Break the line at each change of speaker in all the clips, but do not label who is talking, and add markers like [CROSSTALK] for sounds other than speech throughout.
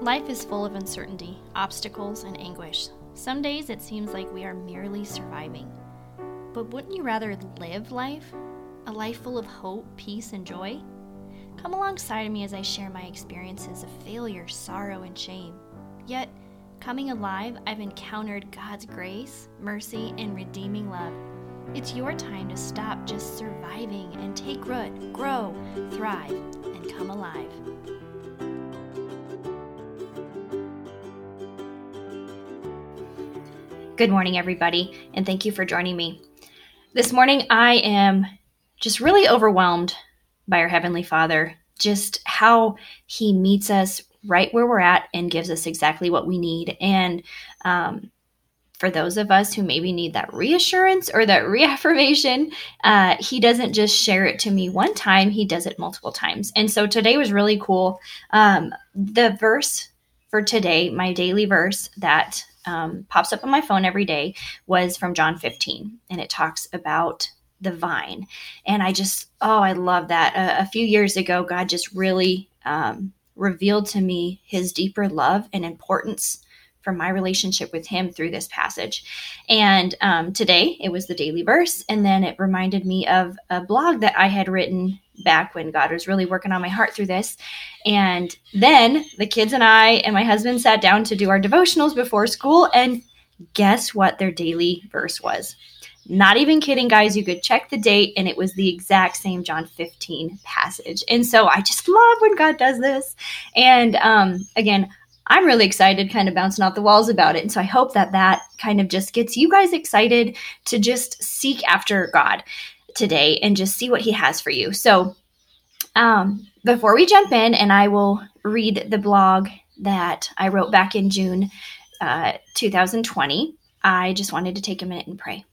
Life is full of uncertainty, obstacles, and anguish. Some days it seems like we are merely surviving. But wouldn't you rather live life? A life full of hope, peace, and joy? Come alongside of me as I share my experiences of failure, sorrow, and shame. Yet, coming alive, I've encountered God's grace, mercy, and redeeming love. It's your time to stop just surviving and take root, grow, thrive, and come alive. Good morning, everybody, and thank you for joining me. This morning, I am just really overwhelmed by our Heavenly Father, just how He meets us right where we're at and gives us exactly what we need. And um, for those of us who maybe need that reassurance or that [LAUGHS] reaffirmation, uh, He doesn't just share it to me one time, He does it multiple times. And so today was really cool. Um, the verse for today, my daily verse that um, pops up on my phone every day was from John 15, and it talks about the vine. And I just, oh, I love that. A, few years ago, God just really um, revealed to me his deeper love and importance for my relationship with him through this passage. And um, today it was the daily verse. And then it reminded me of a blog that I had written back when God was really working on my heart through this. And then the kids and I and my husband sat down to do our devotionals before school. And guess what their daily verse was? Not even kidding, guys. You could check the date, and it was the exact same John 15 passage. And so I just love when God does this. And um, again, I'm really excited, kind of bouncing off the walls about it. And so I hope that that kind of just gets you guys excited to just seek after God today and just see what He has for you. So um, before we jump in, and I will read the blog that I wrote back in June uh, 2020, I just wanted to take a minute and pray.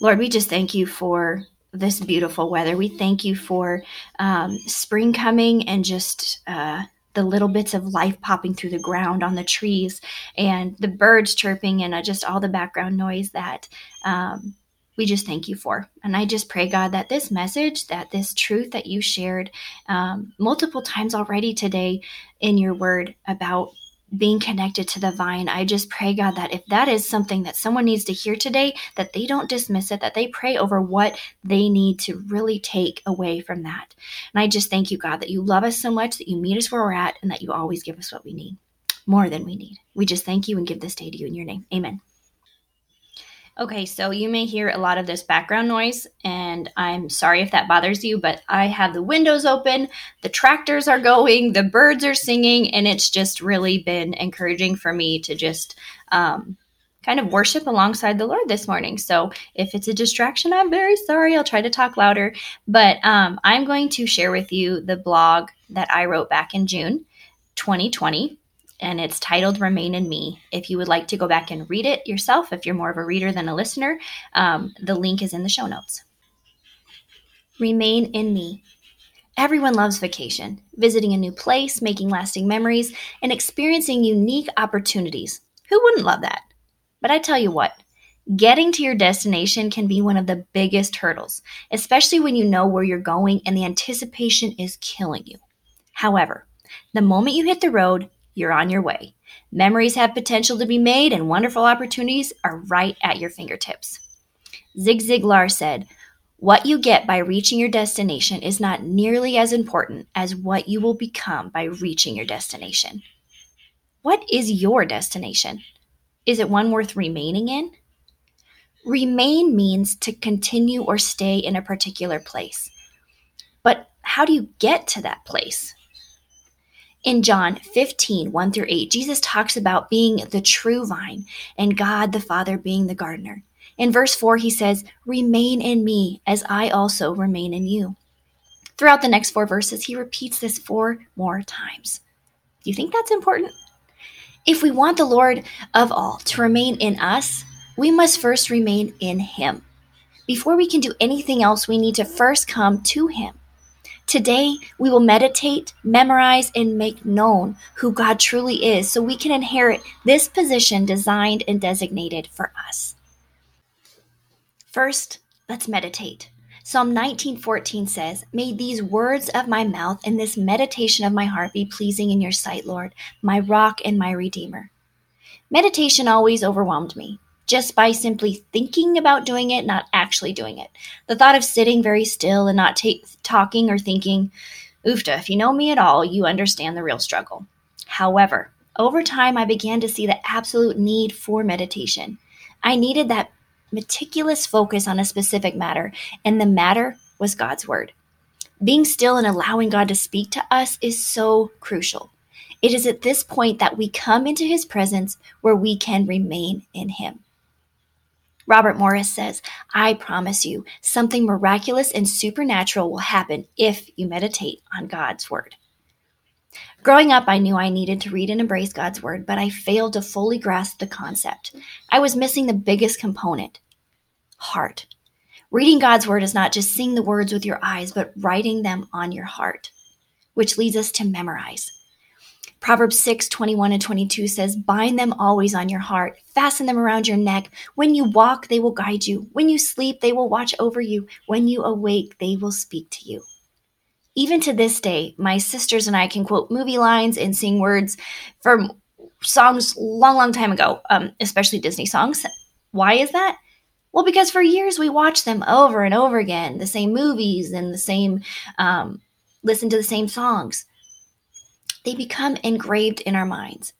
Lord, we just thank you for this beautiful weather. We thank you for um, spring coming and just uh, the little bits of life popping through the ground on the trees and the birds chirping and uh, just all the background noise that um, we just thank you for. And I just pray, God, that this message, that this truth that you shared um, multiple times already today in your word about being connected to the vine. I just pray, God, that if that is something that someone needs to hear today, that they don't dismiss it, that they pray over what they need to really take away from that. And I just thank you, God, that you love us so much, that you meet us where we're at, and that you always give us what we need, more than we need. We just thank you and give this day to you in your name. Amen. Okay, so you may hear a lot of this background noise, and I'm sorry if that bothers you, but I have the windows open, the tractors are going, the birds are singing, and it's just really been encouraging for me to just um, kind of worship alongside the Lord this morning. So if it's a distraction, I'm very sorry. I'll try to talk louder, but um, I'm going to share with you the blog that I wrote back in June 2020 and it's titled Remain in Me. If you would like to go back and read it yourself, if you're more of a reader than a listener, um, the link is in the show notes. Remain in Me. Everyone loves vacation, visiting a new place, making lasting memories, and experiencing unique opportunities. Who wouldn't love that? But I tell you what, getting to your destination can be one of the biggest hurdles, especially when you know where you're going and the anticipation is killing you. However, the moment you hit the road, you're on your way. Memories have potential to be made, and wonderful opportunities are right at your fingertips. Zig Ziglar said, What you get by reaching your destination is not nearly as important as what you will become by reaching your destination. What is your destination? Is it one worth remaining in? Remain means to continue or stay in a particular place. But how do you get to that place? In John 15, 1 through 8, Jesus talks about being the true vine and God the Father being the gardener. In verse 4, he says, Remain in me as I also remain in you. Throughout the next four verses, he repeats this four more times. Do you think that's important? If we want the Lord of all to remain in us, we must first remain in him. Before we can do anything else, we need to first come to him. Today, we will meditate, memorize, and make known who God truly is so we can inherit this position designed and designated for us. First, let's meditate. Psalm 19:14 says, "May these words of my mouth and this meditation of my heart be pleasing in your sight, Lord, my rock and my redeemer." Meditation always overwhelmed me, just by simply thinking about doing it, not actually doing it. The thought of sitting very still and not ta- talking or thinking, oofta, if you know me at all, you understand the real struggle. However, over time, I began to see the absolute need for meditation. I needed that meticulous focus on a specific matter, and the matter was God's Word. Being still and allowing God to speak to us is so crucial. It is at this point that we come into His presence where we can remain in Him. Robert Morris says, I promise you, something miraculous and supernatural will happen if you meditate on God's Word. Growing up, I knew I needed to read and embrace God's Word, but I failed to fully grasp the concept. I was missing the biggest component heart. Reading God's Word is not just seeing the words with your eyes, but writing them on your heart, which leads us to memorize. Proverbs 6 21 and 22 says, Bind them always on your heart, fasten them around your neck. When you walk, they will guide you. When you sleep, they will watch over you. When you awake, they will speak to you. Even to this day, my sisters and I can quote movie lines and sing words from songs long, long time ago, um, especially Disney songs. Why is that? Well, because for years we watched them over and over again, the same movies and the same, um, listen to the same songs. They become engraved in our minds.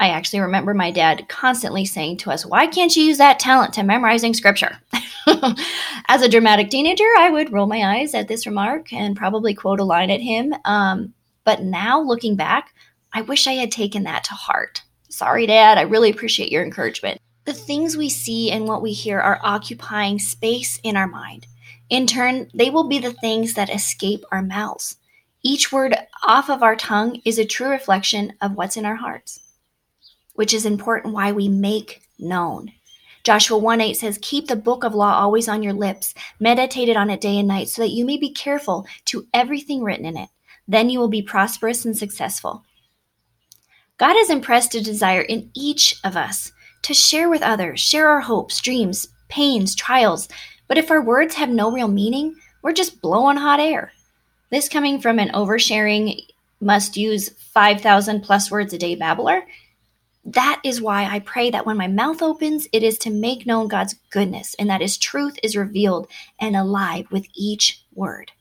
I actually remember my dad constantly saying to us, Why can't you use that talent to memorizing scripture? [LAUGHS] As a dramatic teenager, I would roll my eyes at this remark and probably quote a line at him. Um, but now, looking back, I wish I had taken that to heart. Sorry, Dad, I really appreciate your encouragement. The things we see and what we hear are occupying space in our mind. In turn, they will be the things that escape our mouths. Each word off of our tongue is a true reflection of what's in our hearts, which is important why we make known. Joshua 1 8 says, Keep the book of law always on your lips, meditate on it day and night, so that you may be careful to everything written in it. Then you will be prosperous and successful. God has impressed a desire in each of us to share with others, share our hopes, dreams, pains, trials. But if our words have no real meaning, we're just blowing hot air. This coming from an oversharing, must use 5,000 plus words a day babbler that is why I pray that when my mouth opens, it is to make known God's goodness and that His truth is revealed and alive with each word.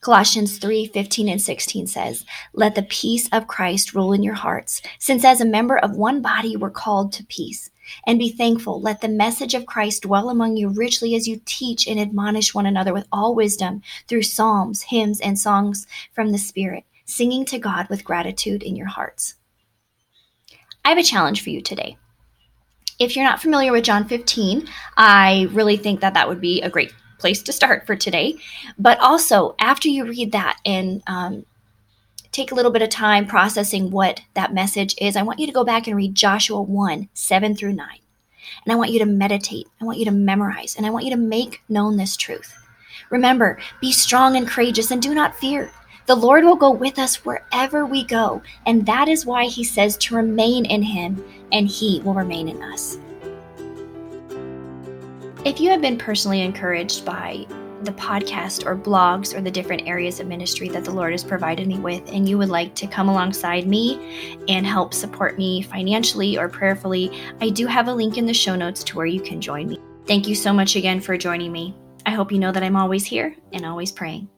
Colossians 3 15 and 16 says, Let the peace of Christ rule in your hearts, since as a member of one body we're called to peace. And be thankful. Let the message of Christ dwell among you richly as you teach and admonish one another with all wisdom through psalms, hymns, and songs from the Spirit, singing to God with gratitude in your hearts. I have a challenge for you today. If you're not familiar with John 15, I really think that that would be a great place to start for today. But also, after you read that and um, take a little bit of time processing what that message is, I want you to go back and read Joshua 1 7 through 9. And I want you to meditate. I want you to memorize. And I want you to make known this truth. Remember, be strong and courageous and do not fear. The Lord will go with us wherever we go, and that is why He says to remain in Him, and He will remain in us. If you have been personally encouraged by the podcast or blogs or the different areas of ministry that the Lord has provided me with, and you would like to come alongside me and help support me financially or prayerfully, I do have a link in the show notes to where you can join me. Thank you so much again for joining me. I hope you know that I'm always here and always praying.